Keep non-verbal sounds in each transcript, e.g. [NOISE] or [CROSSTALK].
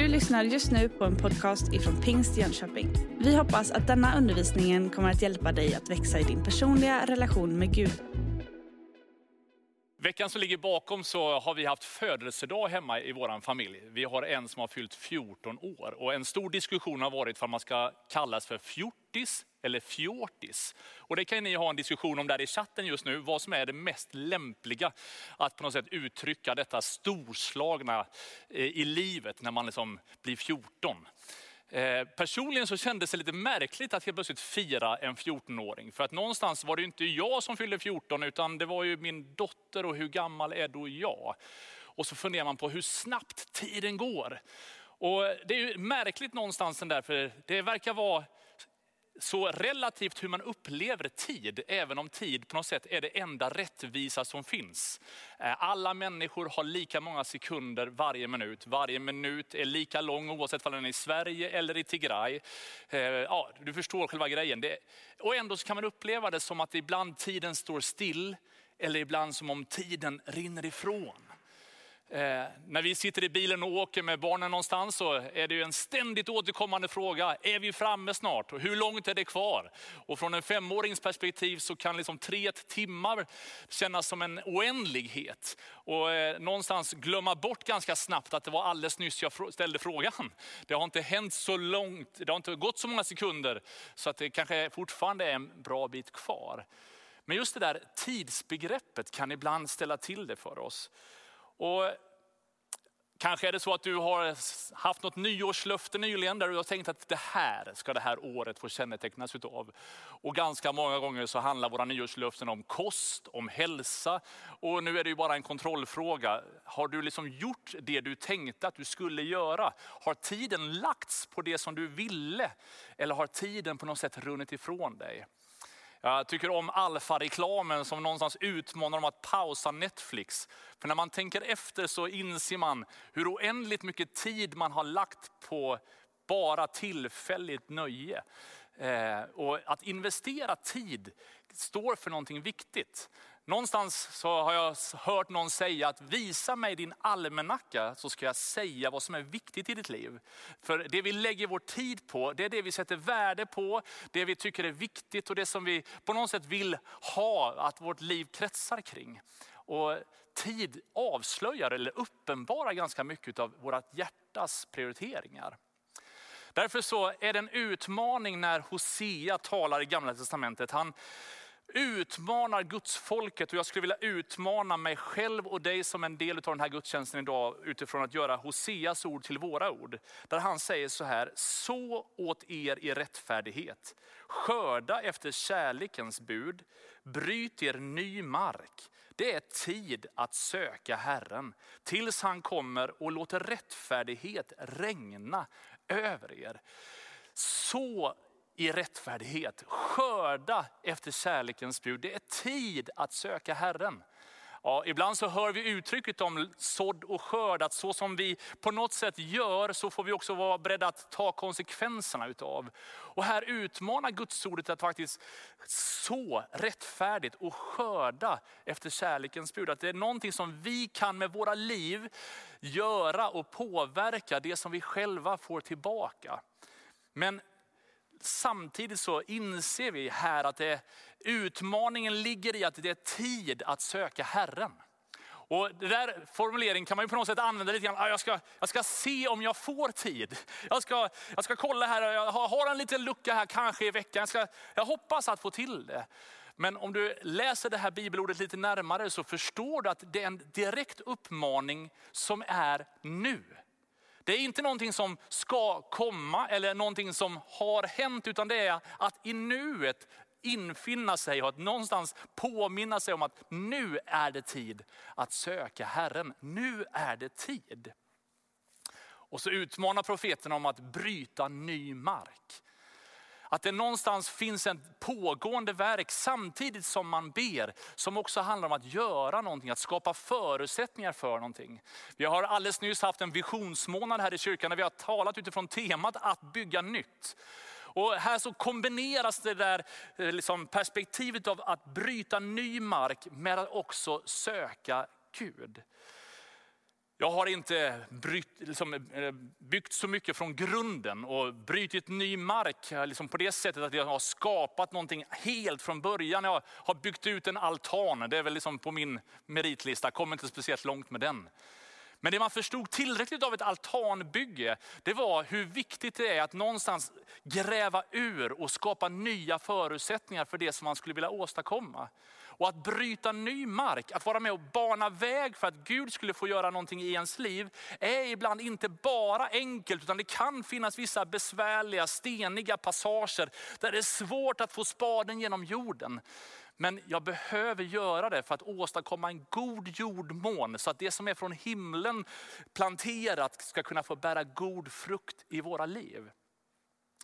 Du lyssnar just nu på en podcast ifrån Pingst Jönköping. Vi hoppas att denna undervisning kommer att hjälpa dig att växa i din personliga relation med Gud. Veckan som ligger bakom så har vi haft födelsedag hemma i vår familj. Vi har en som har fyllt 14 år och en stor diskussion har varit om man ska kallas för fjortis eller fjortis. Och det kan ni ha en diskussion om där i chatten just nu, vad som är det mest lämpliga att på något sätt uttrycka detta storslagna eh, i livet när man liksom blir 14. Eh, personligen så kändes det lite märkligt att helt plötsligt fira en 14-åring. För att någonstans var det inte jag som fyllde 14 utan det var ju min dotter och hur gammal är då jag? Och så funderar man på hur snabbt tiden går. Och det är ju märkligt någonstans den där, för det verkar vara så relativt hur man upplever tid, även om tid på något sätt är det enda rättvisa som finns. Eh, alla människor har lika många sekunder varje minut. Varje minut är lika lång oavsett om den är i Sverige eller i Tigray. Eh, ja, du förstår själva grejen. Och ändå kan man uppleva det som att ibland tiden står still eller ibland som om tiden rinner ifrån. Eh, när vi sitter i bilen och åker med barnen någonstans så är det ju en ständigt återkommande fråga. Är vi framme snart? Och hur långt är det kvar? Och från en femårings perspektiv så kan liksom tre timmar kännas som en oändlighet. Och eh, någonstans glömma bort ganska snabbt att det var alldeles nyss jag ställde frågan. Det har inte hänt så långt, det har inte gått så många sekunder så att det kanske fortfarande är en bra bit kvar. Men just det där tidsbegreppet kan ibland ställa till det för oss. Och Kanske är det så att du har haft något nyårslöfte nyligen där du har tänkt att det här ska det här året få kännetecknas utav. Och ganska många gånger så handlar våra nyårslöften om kost, om hälsa. Och nu är det ju bara en kontrollfråga. Har du liksom gjort det du tänkte att du skulle göra? Har tiden lagts på det som du ville? Eller har tiden på något sätt runnit ifrån dig? Jag tycker om alfa-reklamen som någonstans utmanar om att pausa Netflix. För när man tänker efter så inser man hur oändligt mycket tid man har lagt på bara tillfälligt nöje. Eh, och att investera tid står för någonting viktigt. Någonstans så har jag hört någon säga att visa mig din almanacka så ska jag säga vad som är viktigt i ditt liv. För det vi lägger vår tid på, det är det vi sätter värde på, det vi tycker är viktigt och det som vi på något sätt vill ha att vårt liv kretsar kring. Och tid avslöjar eller uppenbarar ganska mycket av vårt hjärtas prioriteringar. Därför så är det en utmaning när Hosea talar i gamla testamentet. Han utmanar Guds folket och jag skulle vilja utmana mig själv och dig som en del av den här gudstjänsten idag utifrån att göra Hoseas ord till våra ord. Där han säger så här, så åt er i rättfärdighet, skörda efter kärlekens bud, bryt er ny mark. Det är tid att söka Herren tills han kommer och låter rättfärdighet regna över er. Så i rättfärdighet. Skörda efter kärlekens bud. Det är tid att söka Herren. Ja, ibland så hör vi uttrycket om sådd och skörd, att så som vi på något sätt gör så får vi också vara beredda att ta konsekvenserna utav. Och här utmanar Guds ordet att faktiskt så rättfärdigt och skörda efter kärlekens bud. Att det är någonting som vi kan med våra liv göra och påverka det som vi själva får tillbaka. Men samtidigt så inser vi här att det, utmaningen ligger i att det är tid att söka Herren. Och den där formuleringen kan man ju på något sätt använda lite grann. Jag ska, jag ska se om jag får tid. Jag ska, jag ska kolla här, jag har en liten lucka här kanske i veckan. Jag, ska, jag hoppas att få till det. Men om du läser det här bibelordet lite närmare så förstår du att det är en direkt uppmaning som är nu. Det är inte någonting som ska komma eller någonting som har hänt, utan det är att i nuet infinna sig och att någonstans påminna sig om att nu är det tid att söka Herren. Nu är det tid. Och så utmanar profeten om att bryta ny mark. Att det någonstans finns ett pågående verk samtidigt som man ber, som också handlar om att göra någonting, att skapa förutsättningar för någonting. Vi har alldeles nyss haft en visionsmånad här i kyrkan där vi har talat utifrån temat att bygga nytt. Och här så kombineras det där eh, liksom perspektivet av att bryta ny mark med att också söka Gud. Jag har inte bryt, liksom, eh, byggt så mycket från grunden och brutit ny mark eh, liksom på det sättet att jag har skapat någonting helt från början. Jag har byggt ut en altan, det är väl liksom på min meritlista, kommer inte speciellt långt med den. Men det man förstod tillräckligt av ett altanbygge, det var hur viktigt det är att någonstans gräva ur och skapa nya förutsättningar för det som man skulle vilja åstadkomma. Och att bryta ny mark, att vara med och bana väg för att Gud skulle få göra någonting i ens liv, är ibland inte bara enkelt, utan det kan finnas vissa besvärliga, steniga passager där det är svårt att få spaden genom jorden. Men jag behöver göra det för att åstadkomma en god jordmån, så att det som är från himlen planterat ska kunna få bära god frukt i våra liv.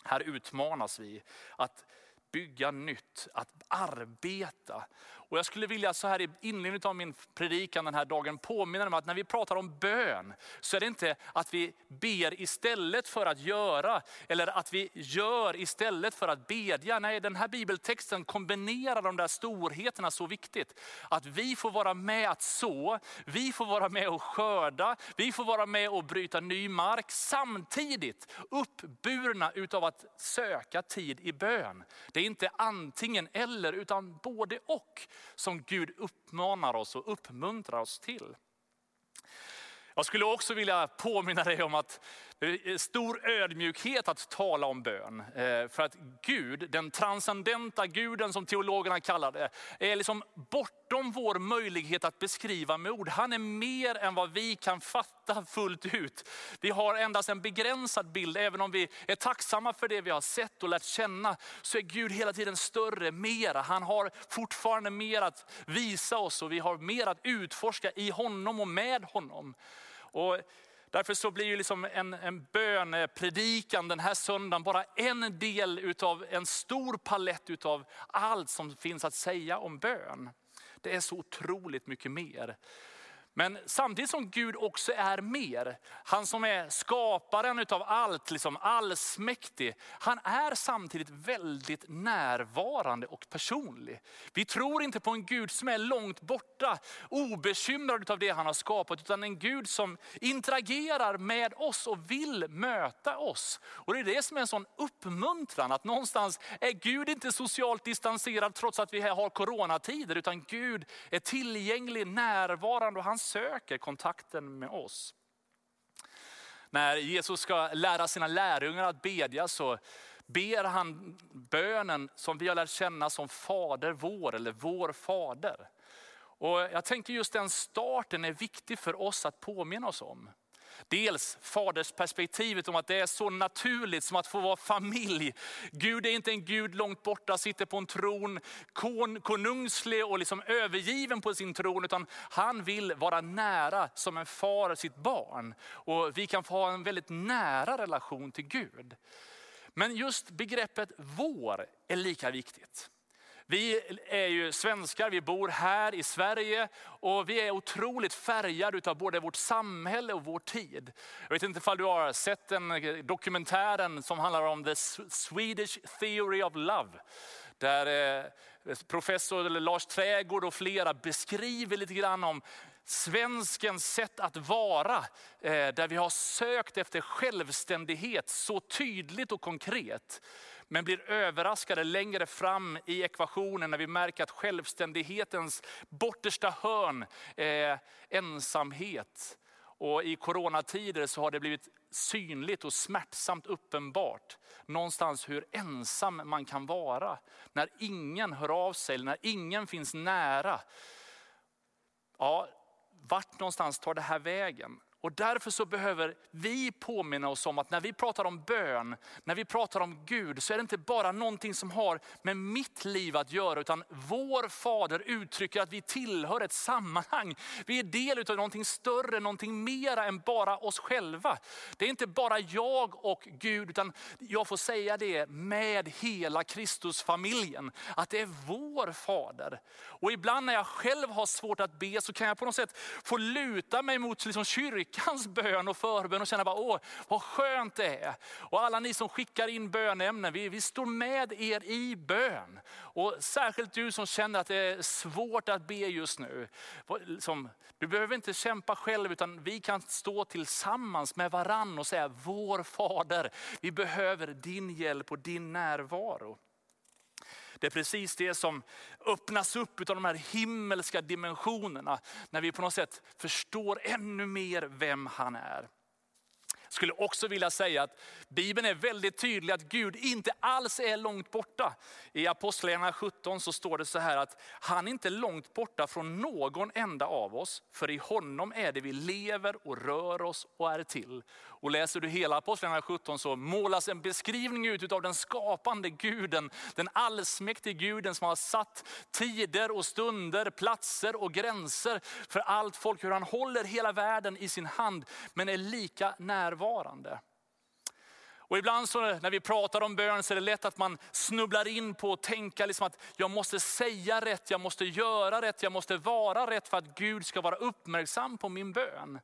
Här utmanas vi att bygga nytt, att arbeta. Och jag skulle vilja så här i inledningen av min predikan den här dagen påminna om att när vi pratar om bön så är det inte att vi ber istället för att göra eller att vi gör istället för att bedja. Nej, den här bibeltexten kombinerar de där storheterna så viktigt. Att vi får vara med att så, vi får vara med och skörda, vi får vara med och bryta ny mark samtidigt uppburna utav att söka tid i bön. Det är inte antingen eller utan både och som Gud uppmanar oss och uppmuntrar oss till. Jag skulle också vilja påminna dig om att stor ödmjukhet att tala om bön. Eh, för att Gud, den transcendenta guden som teologerna kallar det, är liksom bortom vår möjlighet att beskriva med ord. Han är mer än vad vi kan fatta fullt ut. Vi har endast en begränsad bild, även om vi är tacksamma för det vi har sett och lärt känna, så är Gud hela tiden större, mera. Han har fortfarande mer att visa oss och vi har mer att utforska i honom och med honom. Och Därför så blir ju liksom en, en bönepredikan den här söndagen bara en del utav en stor palett utav allt som finns att säga om bön. Det är så otroligt mycket mer. Men samtidigt som Gud också är mer, han som är skaparen utav allt, liksom allsmäktig, han är samtidigt väldigt närvarande och personlig. Vi tror inte på en Gud som är långt borta, obekymrad av det han har skapat, utan en Gud som interagerar med oss och vill möta oss. Och det är det som är en sån uppmuntran, att någonstans är Gud inte socialt distanserad trots att vi har coronatider, utan Gud är tillgänglig, närvarande och han söker kontakten med oss. När Jesus ska lära sina lärjungar att bedja så ber han bönen som vi har lärt känna som Fader vår eller vår Fader. Och jag tänker just den starten är viktig för oss att påminna oss om. Dels fadersperspektivet om att det är så naturligt som att få vara familj. Gud är inte en Gud långt borta, sitter på en tron, kon, konungslig och liksom övergiven på sin tron. Utan han vill vara nära som en far sitt barn. Och vi kan få ha en väldigt nära relation till Gud. Men just begreppet vår är lika viktigt. Vi är ju svenskar, vi bor här i Sverige och vi är otroligt färgade av både vårt samhälle och vår tid. Jag vet inte om du har sett den dokumentären som handlar om the Swedish Theory of Love. Där eh, professor Lars Trägård och flera beskriver lite grann om svenskens sätt att vara, eh, där vi har sökt efter självständighet så tydligt och konkret men blir överraskade längre fram i ekvationen när vi märker att självständighetens bortersta hörn är ensamhet. Och i coronatider så har det blivit synligt och smärtsamt uppenbart någonstans hur ensam man kan vara. När ingen hör av sig, när ingen finns nära. Ja, vart någonstans tar det här vägen? Och därför så behöver vi påminna oss om att när vi pratar om bön, när vi pratar om Gud, så är det inte bara någonting som har med mitt liv att göra, utan vår fader uttrycker att vi tillhör ett sammanhang. Vi är del av någonting större, någonting mera än bara oss själva. Det är inte bara jag och Gud, utan jag får säga det med hela Kristusfamiljen, att det är vår fader. Och ibland när jag själv har svårt att be så kan jag på något sätt få luta mig mot liksom kyrkan veckans bön och förbön och känna bara, åh vad skönt det är. Och alla ni som skickar in bönämnen, vi, vi står med er i bön. Och särskilt du som känner att det är svårt att be just nu. Som, liksom, du behöver inte kämpa själv utan vi kan stå tillsammans med varann och säga, vår Fader, vi behöver din hjälp och din närvaro. Det är precis det som öppnas upp av de här himmelska dimensionerna. När vi på något sätt förstår ännu mer vem han är. Jag skulle också vilja säga att Bibeln är väldigt tydlig att Gud inte alls är långt borta. I Apostlagärningarna 17 så står det så här att han är inte långt borta från någon enda av oss. För i honom är det vi lever och rör oss och är till. Och läser du hela Apostlagärningarna 17 så målas en beskrivning ut av den skapande guden. Den allsmäktige guden som har satt tider och stunder, platser och gränser för allt folk. Hur han håller hela världen i sin hand men är lika närvarande. Och ibland så när vi pratar om bön så är det lätt att man snubblar in på att tänka liksom att jag måste säga rätt, jag måste göra rätt, jag måste vara rätt för att Gud ska vara uppmärksam på min bön.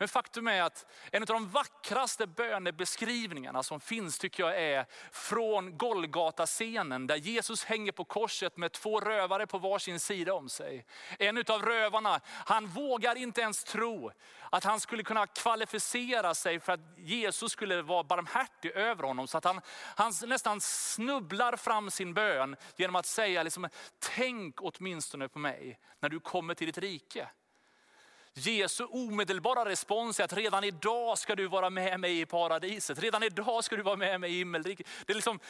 Men faktum är att en av de vackraste bönebeskrivningarna som finns tycker jag är från Golgata-scenen där Jesus hänger på korset med två rövare på varsin sida om sig. En av rövarna, han vågar inte ens tro att han skulle kunna kvalificera sig för att Jesus skulle vara barmhärtig över honom. Så att han, han nästan snubblar fram sin bön genom att säga, liksom, tänk åtminstone på mig när du kommer till ditt rike. Jesu omedelbara respons är att redan idag ska du vara med mig i paradiset. Redan idag ska du vara med mig i himmelriket. Det är, liksom,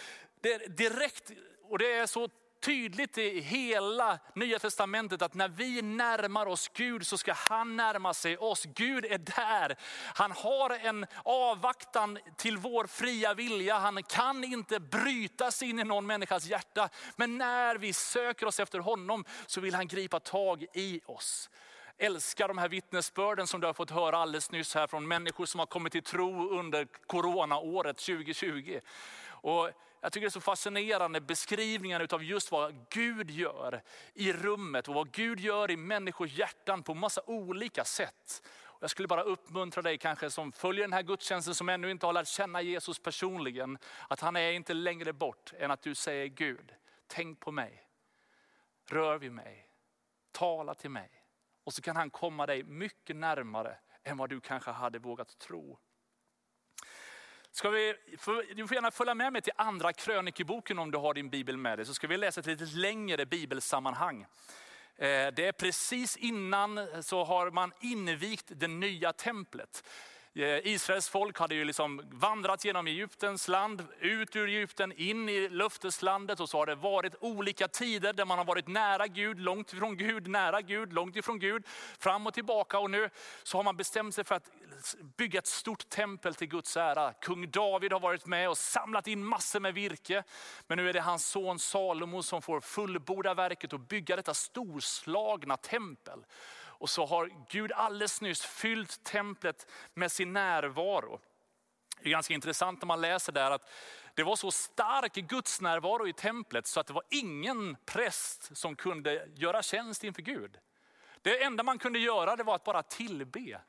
det är direkt, och det är så tydligt i hela nya testamentet att när vi närmar oss Gud så ska han närma sig oss. Gud är där. Han har en avvaktan till vår fria vilja. Han kan inte bryta sig in i någon människas hjärta. Men när vi söker oss efter honom så vill han gripa tag i oss älskar de här vittnesbörden som du har fått höra alldeles nyss här från människor som har kommit till tro under coronaåret 2020. Och jag tycker det är så fascinerande beskrivningen av just vad Gud gör i rummet och vad Gud gör i människors hjärtan på massa olika sätt. Jag skulle bara uppmuntra dig kanske som följer den här gudstjänsten som ännu inte har lärt känna Jesus personligen. Att han är inte längre bort än att du säger Gud, tänk på mig. Rör vid mig. Tala till mig. Och så kan han komma dig mycket närmare än vad du kanske hade vågat tro. Ska vi, du får gärna följa med mig till andra krönikeboken om du har din bibel med dig. Så ska vi läsa ett lite längre bibelsammanhang. Eh, det är precis innan så har man invigt det nya templet. Eh, Israels folk hade ju liksom vandrat genom Egyptens land, ut ur Egypten, in i löfteslandet och så har det varit olika tider där man har varit nära Gud, långt ifrån Gud, nära Gud, långt ifrån Gud, fram och tillbaka. Och nu så har man bestämt sig för att bygga ett stort tempel till Guds ära. Kung David har varit med och samlat in massor med virke. Men nu är det hans son Salomo som får fullborda verket och bygga detta storslagna tempel. Och så har Gud alldeles nyss fyllt templet med sin närvaro. Det är ganska intressant när man läser där att det var så stark Guds närvaro i templet så att det var ingen präst som kunde göra tjänst inför Gud. Det enda man kunde göra det var att bara tillbe.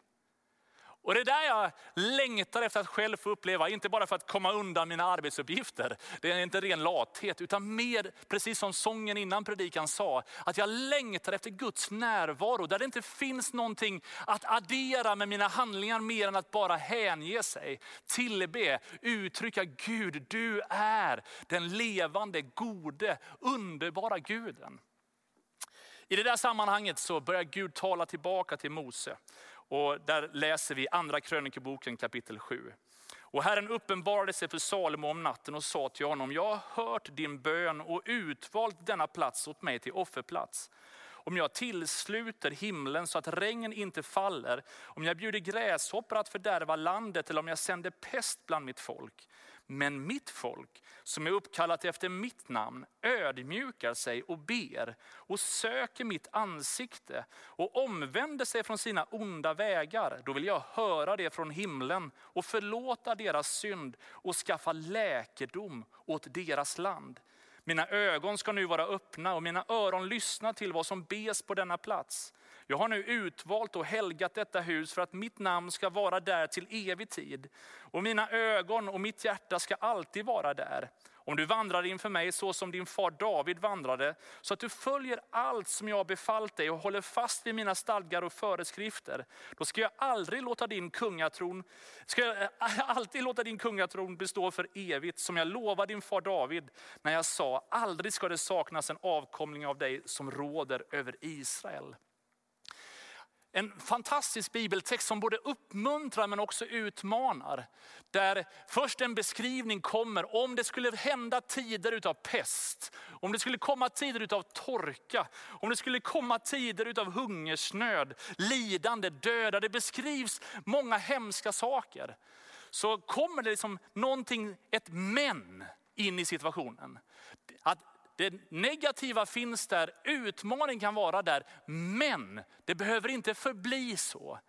Och det är där jag längtar efter att själv få uppleva, inte bara för att komma undan mina arbetsuppgifter. Det är inte ren lathet, utan mer, precis som sången innan predikan sa, att jag längtar efter Guds närvaro. Där det inte finns någonting att addera med mina handlingar mer än att bara hänge sig, tillbe, uttrycka Gud, du är den levande, gode, underbara guden. I det där sammanhanget så börjar Gud tala tillbaka till Mose. Och där läser vi andra krönikeboken kapitel 7. Och Herren uppenbarade sig för Salomo om natten och sa till honom, jag har hört din bön och utvalt denna plats åt mig till offerplats. Om jag tillsluter himlen så att regn inte faller, om jag bjuder gräshoppor att fördärva landet eller om jag sänder pest bland mitt folk. Men mitt folk som är uppkallat efter mitt namn ödmjukar sig och ber och söker mitt ansikte och omvänder sig från sina onda vägar. Då vill jag höra det från himlen och förlåta deras synd och skaffa läkedom åt deras land. Mina ögon ska nu vara öppna och mina öron lyssna till vad som bes på denna plats. Jag har nu utvalt och helgat detta hus för att mitt namn ska vara där till evig tid. Och mina ögon och mitt hjärta ska alltid vara där. Om du vandrar inför mig så som din far David vandrade, så att du följer allt som jag har befallt dig och håller fast vid mina stadgar och föreskrifter, då ska jag aldrig låta din kungatron, ska jag eh, [LAUGHS] alltid låta din kungatron bestå för evigt, som jag lovade din far David när jag sa, aldrig ska det saknas en avkomling av dig som råder över Israel. En fantastisk bibeltext som både uppmuntrar men också utmanar. Där först en beskrivning kommer om det skulle hända tider utav pest, om det skulle komma tider utav torka, om det skulle komma tider utav hungersnöd, lidande, döda. Det beskrivs många hemska saker. Så kommer det liksom någonting, ett men in i situationen. Att det negativa finns där, utmaning kan vara där, men det behöver inte förbli så.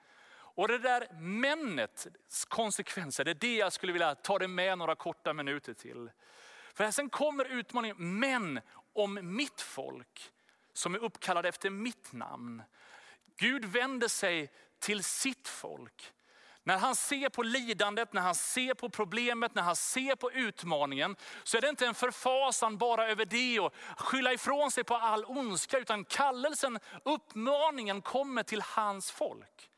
Och det där männets konsekvenser, det är det jag skulle vilja ta dig med några korta minuter till. För sen kommer utmaningen, men om mitt folk som är uppkallade efter mitt namn. Gud vänder sig till sitt folk. När han ser på lidandet, när han ser på problemet, när han ser på utmaningen, så är det inte en förfasan bara över det och skylla ifrån sig på all ondska, utan kallelsen, uppmaningen kommer till hans folk.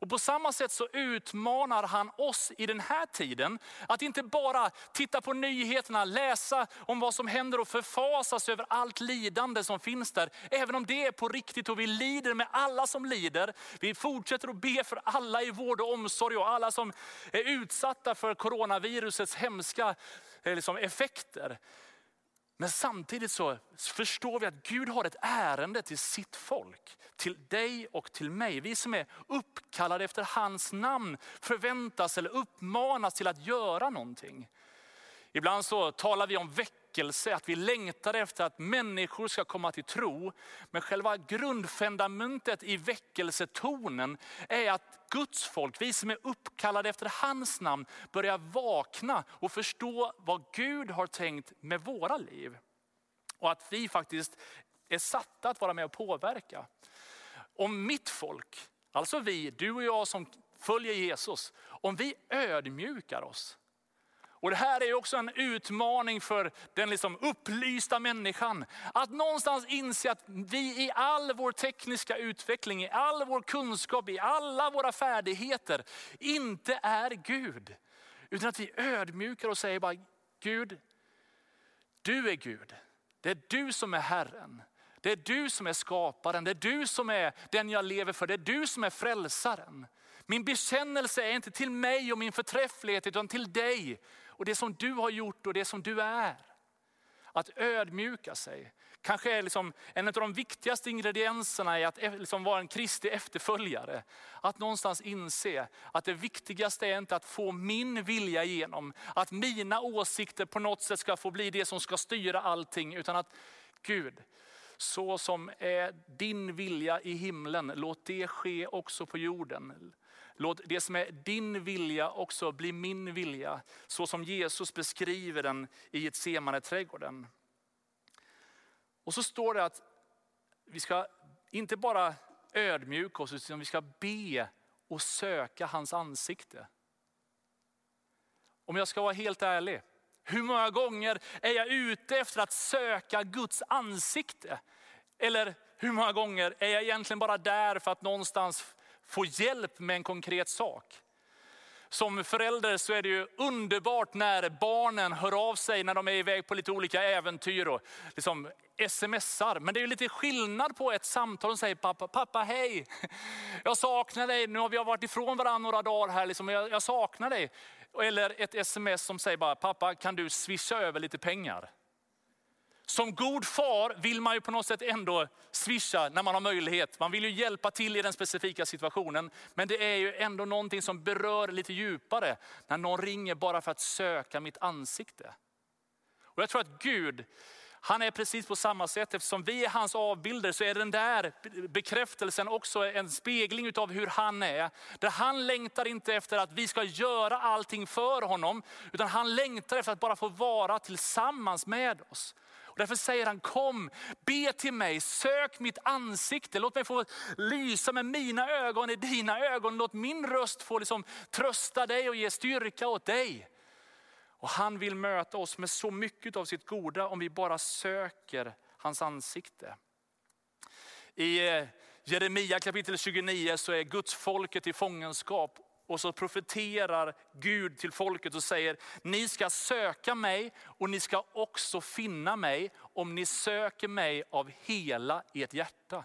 Och på samma sätt så utmanar han oss i den här tiden att inte bara titta på nyheterna, läsa om vad som händer och förfasas över allt lidande som finns där. Även om det är på riktigt och vi lider med alla som lider. Vi fortsätter att be för alla i vård och omsorg och alla som är utsatta för coronavirusets hemska eh, liksom, effekter. Men samtidigt så förstår vi att Gud har ett ärende till sitt folk. Till dig och till mig. Vi som är uppkallade efter hans namn förväntas eller uppmanas till att göra någonting. Ibland så talar vi om väckelse, att vi längtar efter att människor ska komma till tro. Men själva grundfundamentet i väckelsetonen är att Guds folk, vi som är uppkallade efter hans namn, börjar vakna och förstå vad Gud har tänkt med våra liv. Och att vi faktiskt är satta att vara med och påverka. Om mitt folk, alltså vi, du och jag som följer Jesus, om vi ödmjukar oss och det här är också en utmaning för den liksom upplysta människan. Att någonstans inse att vi i all vår tekniska utveckling, i all vår kunskap, i alla våra färdigheter inte är Gud. Utan att vi ödmjukar och säger bara, Gud, du är Gud. Det är du som är Herren. Det är du som är skaparen, det är du som är den jag lever för, det är du som är frälsaren. Min bekännelse är inte till mig och min förträfflighet utan till dig och det som du har gjort och det som du är. Att ödmjuka sig. Kanske är liksom en av de viktigaste ingredienserna i att e- liksom vara en Kristi efterföljare. Att någonstans inse att det viktigaste är inte att få min vilja igenom. Att mina åsikter på något sätt ska få bli det som ska styra allting. Utan att Gud, så som är din vilja i himlen, låt det ske också på jorden. Låt det som är din vilja också bli min vilja. Så som Jesus beskriver den i ett semane trädgården. Och så står det att vi ska inte bara ödmjuka oss, utan vi ska be och söka hans ansikte. Om jag ska vara helt ärlig, hur många gånger är jag ute efter att söka Guds ansikte? Eller hur många gånger är jag egentligen bara där för att någonstans få hjälp med en konkret sak. Som förälder så är det ju underbart när barnen hör av sig när de är iväg på lite olika äventyr och liksom smsar. Men det är lite skillnad på ett samtal som säger pappa, pappa hej, jag saknar dig, nu har vi varit ifrån varandra några dagar här, liksom, jag, jag saknar dig. Eller ett sms som säger bara, pappa kan du swisha över lite pengar? Som god far vill man ju på något sätt ändå swisha när man har möjlighet. Man vill ju hjälpa till i den specifika situationen. Men det är ju ändå någonting som berör lite djupare. När någon ringer bara för att söka mitt ansikte. Och jag tror att Gud, han är precis på samma sätt. Eftersom vi är hans avbilder så är den där bekräftelsen också en spegling av hur han är. Där han längtar inte efter att vi ska göra allting för honom. Utan han längtar efter att bara få vara tillsammans med oss. Och därför säger han, kom, be till mig, sök mitt ansikte, låt mig få lysa med mina ögon i dina ögon. Låt min röst få liksom trösta dig och ge styrka åt dig. Och han vill möta oss med så mycket av sitt goda om vi bara söker hans ansikte. I eh, Jeremia kapitel 29 så är Guds folket i fångenskap och så profeterar Gud till folket och säger, ni ska söka mig och ni ska också finna mig om ni söker mig av hela ert hjärta.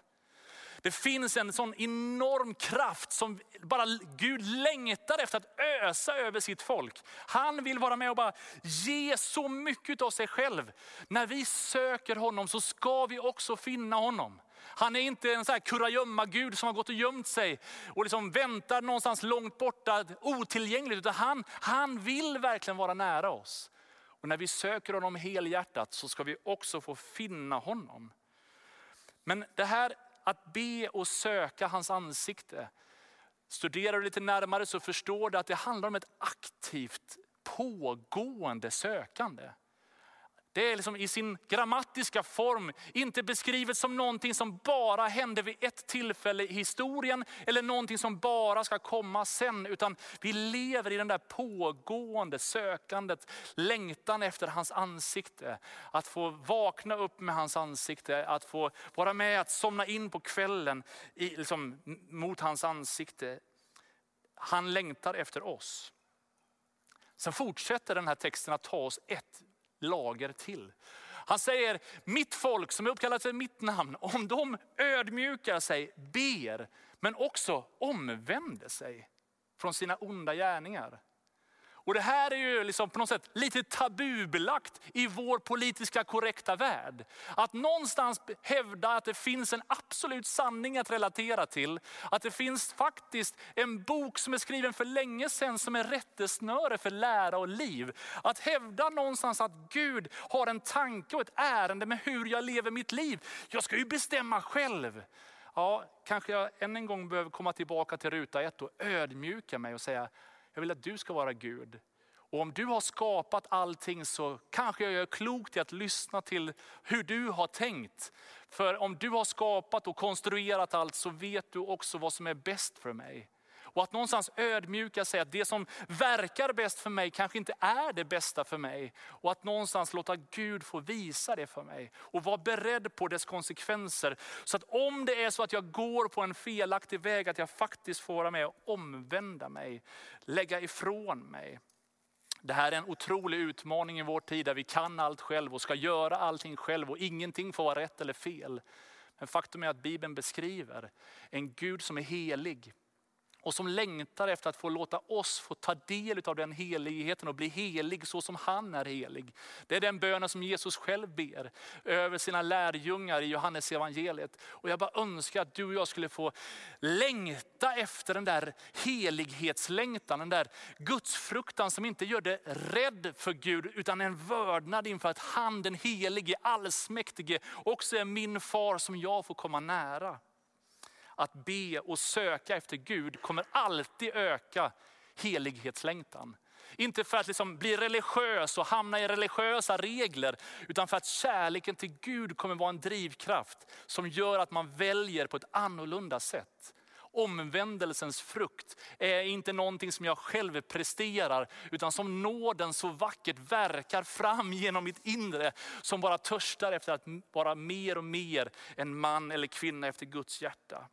Det finns en sån enorm kraft som bara Gud längtar efter att ösa över sitt folk. Han vill vara med och bara ge så mycket av sig själv. När vi söker honom så ska vi också finna honom. Han är inte en så här kurragömma-gud som har gått och gömt sig och liksom väntar någonstans långt borta, otillgängligt. Utan han, han vill verkligen vara nära oss. Och när vi söker honom helhjärtat så ska vi också få finna honom. Men det här att be och söka hans ansikte. Studerar du lite närmare så förstår du att det handlar om ett aktivt pågående sökande. Det är liksom i sin grammatiska form inte beskrivet som någonting som bara hände vid ett tillfälle i historien eller någonting som bara ska komma sen. Utan vi lever i den där pågående sökandet, längtan efter hans ansikte. Att få vakna upp med hans ansikte, att få vara med, att somna in på kvällen i, liksom, mot hans ansikte. Han längtar efter oss. Sen fortsätter den här texten att ta oss ett lager till. Han säger, mitt folk som är uppkallat för mitt namn, om de ödmjukar sig, ber, men också omvänder sig från sina onda gärningar. Och det här är ju liksom på något sätt lite tabubelagt i vår politiska korrekta värld. Att någonstans hävda att det finns en absolut sanning att relatera till. Att det finns faktiskt en bok som är skriven för länge sedan som är rättesnöre för lära och liv. Att hävda någonstans att Gud har en tanke och ett ärende med hur jag lever mitt liv. Jag ska ju bestämma själv. Ja, kanske jag än en gång behöver komma tillbaka till ruta ett och ödmjuka mig och säga, jag vill att du ska vara Gud. Och om du har skapat allting så kanske jag gör klokt i att lyssna till hur du har tänkt. För om du har skapat och konstruerat allt så vet du också vad som är bäst för mig. Och att någonstans ödmjuka sig att det som verkar bäst för mig kanske inte är det bästa för mig. Och att någonstans låta Gud få visa det för mig. Och vara beredd på dess konsekvenser. Så att om det är så att jag går på en felaktig väg, att jag faktiskt får vara med och omvända mig. Lägga ifrån mig. Det här är en otrolig utmaning i vår tid där vi kan allt själv och ska göra allting själv och ingenting får vara rätt eller fel. Men faktum är att Bibeln beskriver en Gud som är helig och som längtar efter att få låta oss få ta del av den heligheten och bli helig så som han är helig. Det är den bönen som Jesus själv ber över sina lärjungar i Johannes evangeliet. Och jag bara önskar att du och jag skulle få längta efter den där helighetslängtan, den där gudsfruktan som inte gör dig rädd för Gud utan en vördnad inför att han den helige, allsmäktige också är min far som jag får komma nära att be och söka efter Gud kommer alltid öka helighetslängtan. Inte för att liksom bli religiös och hamna i religiösa regler, utan för att kärleken till Gud kommer vara en drivkraft som gör att man väljer på ett annorlunda sätt. Omvändelsens frukt är inte någonting som jag själv presterar, utan som nåden så vackert verkar fram genom mitt inre. Som bara törstar efter att vara mer och mer en man eller kvinna efter Guds hjärta.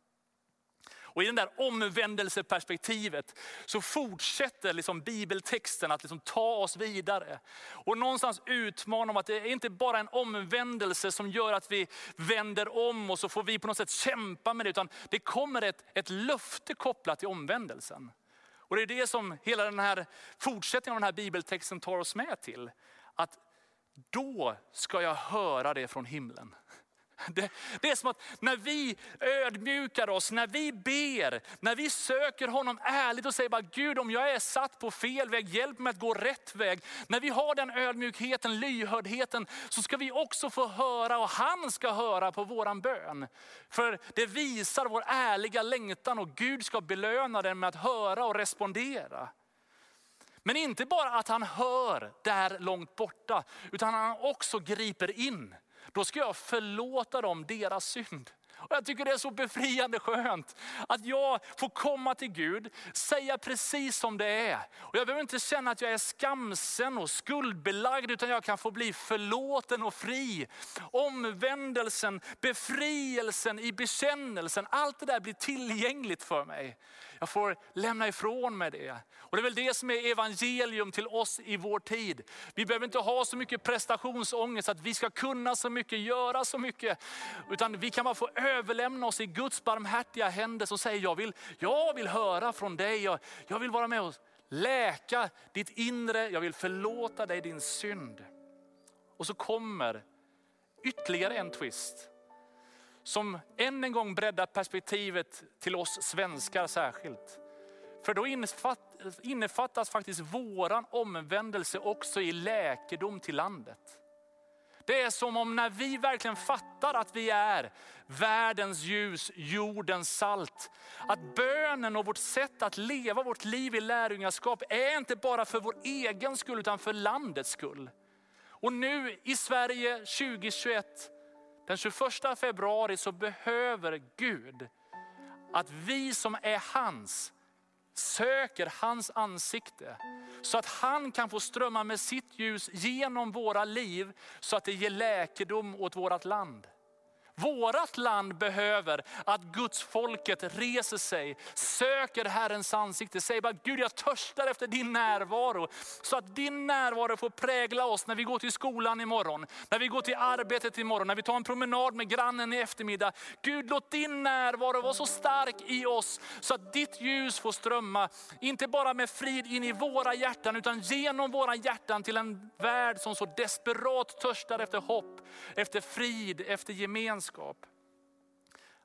Och i det där omvändelseperspektivet så fortsätter liksom bibeltexten att liksom ta oss vidare. Och någonstans utmana om att det är inte bara en omvändelse som gör att vi vänder om och så får vi på något sätt kämpa med det. Utan det kommer ett, ett löfte kopplat till omvändelsen. Och det är det som hela den här fortsättningen av den här bibeltexten tar oss med till. Att då ska jag höra det från himlen. Det, det, är som att när vi ödmjukar oss, när vi ber, när vi söker honom ärligt och säger bara Gud om jag är satt på fel väg, hjälp mig att gå rätt väg. När vi har den ödmjukheten, lyhördheten så ska vi också få höra och han ska höra på våran bön. För det visar vår ärliga längtan och Gud ska belöna den med att höra och respondera. Men inte bara att han hör där långt borta, utan han också griper in då ska jag förlåta dem deras synd. Och jag tycker det är så befriande skönt att jag får komma till Gud, säga precis som det är. Och jag behöver inte känna att jag är skamsen och skuldbelagd, utan jag kan få bli förlåten och fri. Omvändelsen, befrielsen i bekännelsen, allt det där blir tillgängligt för mig. Jag får lämna ifrån mig det. Och det är väl det som är evangelium till oss i vår tid. Vi behöver inte ha så mycket prestationsångest att vi ska kunna så mycket, göra så mycket. Utan vi kan bara få överlämna oss i Guds barmhärtiga händer som säger, jag vill, jag vill höra från dig. Jag, jag vill vara med och läka ditt inre. Jag vill förlåta dig din synd. Och så kommer ytterligare en twist som än en gång breddar perspektivet till oss svenskar särskilt. För då innefattas faktiskt våran omvändelse också i läkedom till landet. Det är som om när vi verkligen fattar att vi är världens ljus, jordens salt. Att bönen och vårt sätt att leva vårt liv i lärjungaskap är inte bara för vår egen skull utan för landets skull. Och nu i Sverige 2021 den 21 februari så behöver Gud att vi som är hans söker hans ansikte. Så att han kan få strömma med sitt ljus genom våra liv så att det ger läkedom åt vårt land. Vårat land behöver att Guds folket reser sig, söker Herrens ansikte, säger bara Gud jag törstar efter din närvaro. Så att din närvaro får prägla oss när vi går till skolan imorgon, när vi går till arbetet imorgon, när vi tar en promenad med grannen i eftermiddag. Gud låt din närvaro vara så stark i oss så att ditt ljus får strömma, inte bara med frid in i våra hjärtan utan genom våra hjärtan till en värld som så desperat törstar efter hopp, efter frid, efter gemenskap gemenskap.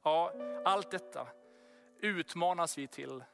Ja, allt detta utmanas vi till.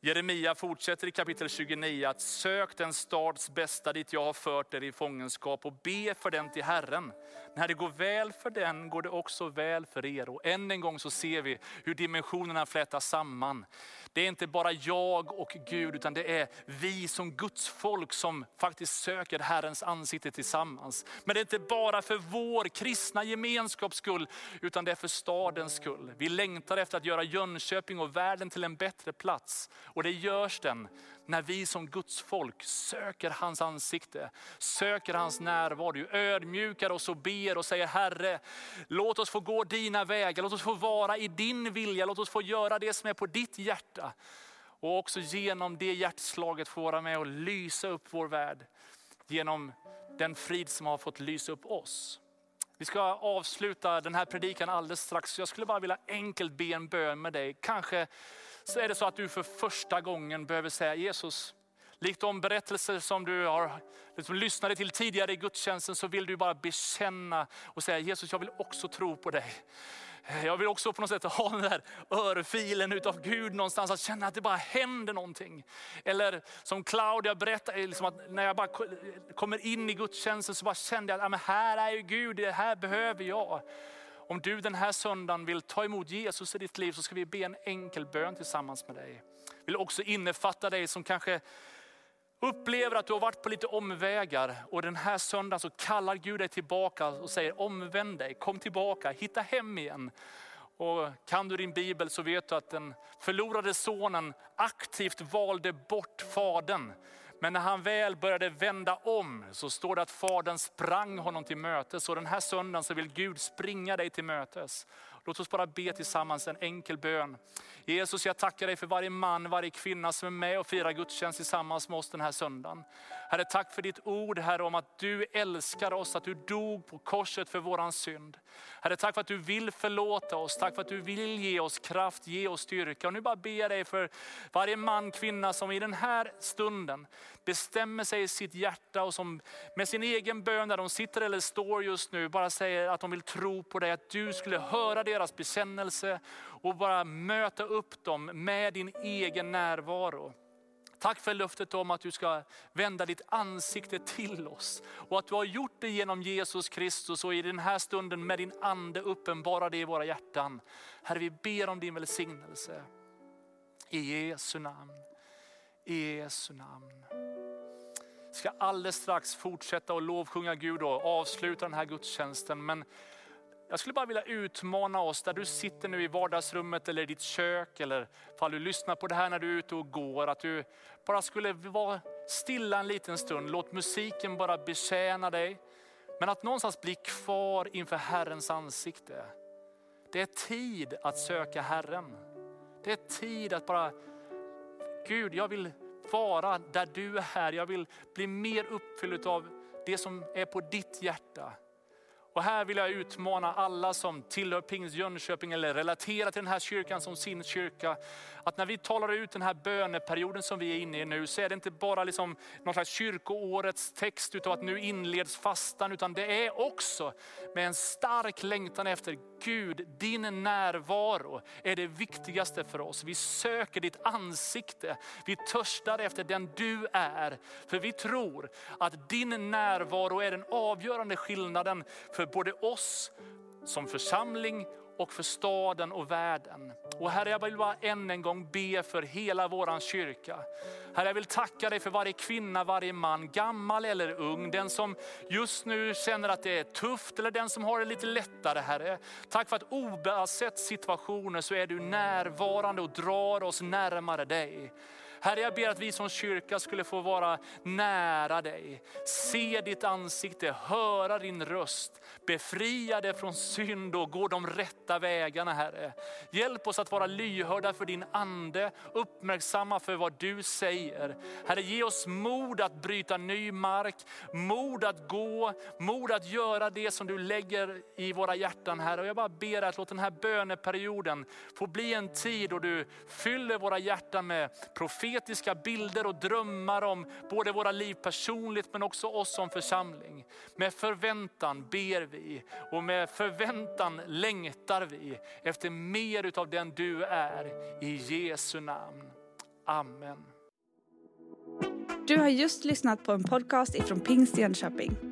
Jeremia fortsätter i kapitel 29 att sök den stads bästa dit jag har fört er i fångenskap och be för den till Herren. När det går väl för den går det också väl för er. Och än en gång så ser vi hur dimensionerna flätas samman. Det är inte bara jag och Gud, utan det är vi som Guds folk som faktiskt söker Herrens ansikte tillsammans. Men det är inte bara för vår kristna gemenskaps skull, utan det är för stadens skull. Vi längtar efter att göra Jönköping och världen till en bättre plats. Och det görs den när vi som Guds folk söker hans ansikte, söker hans närvaro, ödmjukar oss och ber och säger Herre, låt oss få gå dina vägar, låt oss få vara i din vilja, låt oss få göra det som är på ditt hjärta. Och också genom det hjärtslaget få vara med och lysa upp vår värld genom den frid som har fått lysa upp oss. Vi ska avsluta den här predikan alldeles strax. Jag skulle bara vilja enkelt be en bön med dig. Kanske så är det så att du för första gången behöver säga Jesus, likt de berättelser som du har liksom lyssnade till tidigare i gudstjänsten så vill du bara bekänna och säga Jesus jag vill också tro på dig. Jag vill också på något sätt ha den där örfilen utav Gud någonstans, att känna att det bara händer någonting. Eller som Claudia berättade, liksom att när jag bara kommer in i gudstjänsten så bara kände jag att här är ju Gud, det här behöver jag. Om du den här söndagen vill ta emot Jesus i ditt liv så ska vi be en enkel bön tillsammans med dig. Jag vill också innefatta dig som kanske upplever att du har varit på lite omvägar och den här söndagen så kallar Gud dig tillbaka och säger omvänd dig, kom tillbaka, hitta hem igen. Och kan du din bibel så vet du att den förlorade sonen aktivt valde bort fadern men när han väl började vända om så står det att fadern sprang honom till mötes. Och den här söndagen så vill Gud springa dig till mötes. Låt oss bara be tillsammans en enkel bön. Jesus, jag tackar dig för varje man, varje kvinna som är med och firar gudstjänst tillsammans med oss den här söndagen. Herre, tack för ditt ord Herre om att du älskar oss, att du dog på korset för våran synd. Herre, tack för att du vill förlåta oss, tack för att du vill ge oss kraft, ge oss styrka. Och nu bara ber jag dig för varje man, kvinna som i den här stunden bestämmer sig i sitt hjärta och som med sin egen bön där de sitter eller står just nu bara säger att de vill tro på dig, att du skulle höra deras bekännelse och bara möta upp dem med din egen närvaro. Tack för löftet om att du ska vända ditt ansikte till oss. Och att du har gjort det genom Jesus Kristus och i den här stunden med din ande uppenbara det i våra hjärtan. Herre vi ber om din välsignelse. I Jesu namn. I Jesu namn. ska alldeles strax fortsätta och lovsjunga Gud och avsluta den här gudstjänsten. Men jag skulle bara vilja utmana oss där du sitter nu i vardagsrummet eller i ditt kök eller ifall du lyssnar på det här när du är ute och går. Att du bara skulle vara stilla en liten stund. Låt musiken bara betjäna dig. Men att någonstans bli kvar inför Herrens ansikte. Det är tid att söka Herren. Det är tid att bara, Gud jag vill vara där du är. Jag vill bli mer uppfylld av det som är på ditt hjärta. Och här vill jag utmana alla som tillhör Pingst Jönköping eller relaterar till den här kyrkan som sin kyrka. Att när vi talar ut den här böneperioden som vi är inne i nu så är det inte bara liksom någon slags kyrkoårets text utav att nu inleds fastan utan det är också med en stark längtan efter Gud, din närvaro är det viktigaste för oss. Vi söker ditt ansikte. Vi törstar efter den du är. För vi tror att din närvaro är den avgörande skillnaden för för både oss som församling och för staden och världen. Och Herre, jag vill bara än en gång be för hela våran kyrka. Herre, jag vill tacka dig för varje kvinna, varje man, gammal eller ung. Den som just nu känner att det är tufft eller den som har det lite lättare, Herre. Tack för att oavsett situationer så är du närvarande och drar oss närmare dig. Herre, jag ber att vi som kyrka skulle få vara nära dig. Se ditt ansikte, höra din röst, befria dig från synd och gå de rätta vägarna Herre. Hjälp oss att vara lyhörda för din ande, uppmärksamma för vad du säger. Herre, ge oss mod att bryta ny mark, mod att gå, mod att göra det som du lägger i våra hjärtan Herre. Och jag bara ber att låt den här böneperioden få bli en tid då du fyller våra hjärtan med profeter profetiska bilder och drömmar om både våra liv personligt men också oss som församling. Med förväntan ber vi och med förväntan längtar vi efter mer utav den du är. I Jesu namn. Amen. Du har just lyssnat på en podcast ifrån Pingst Jönköping.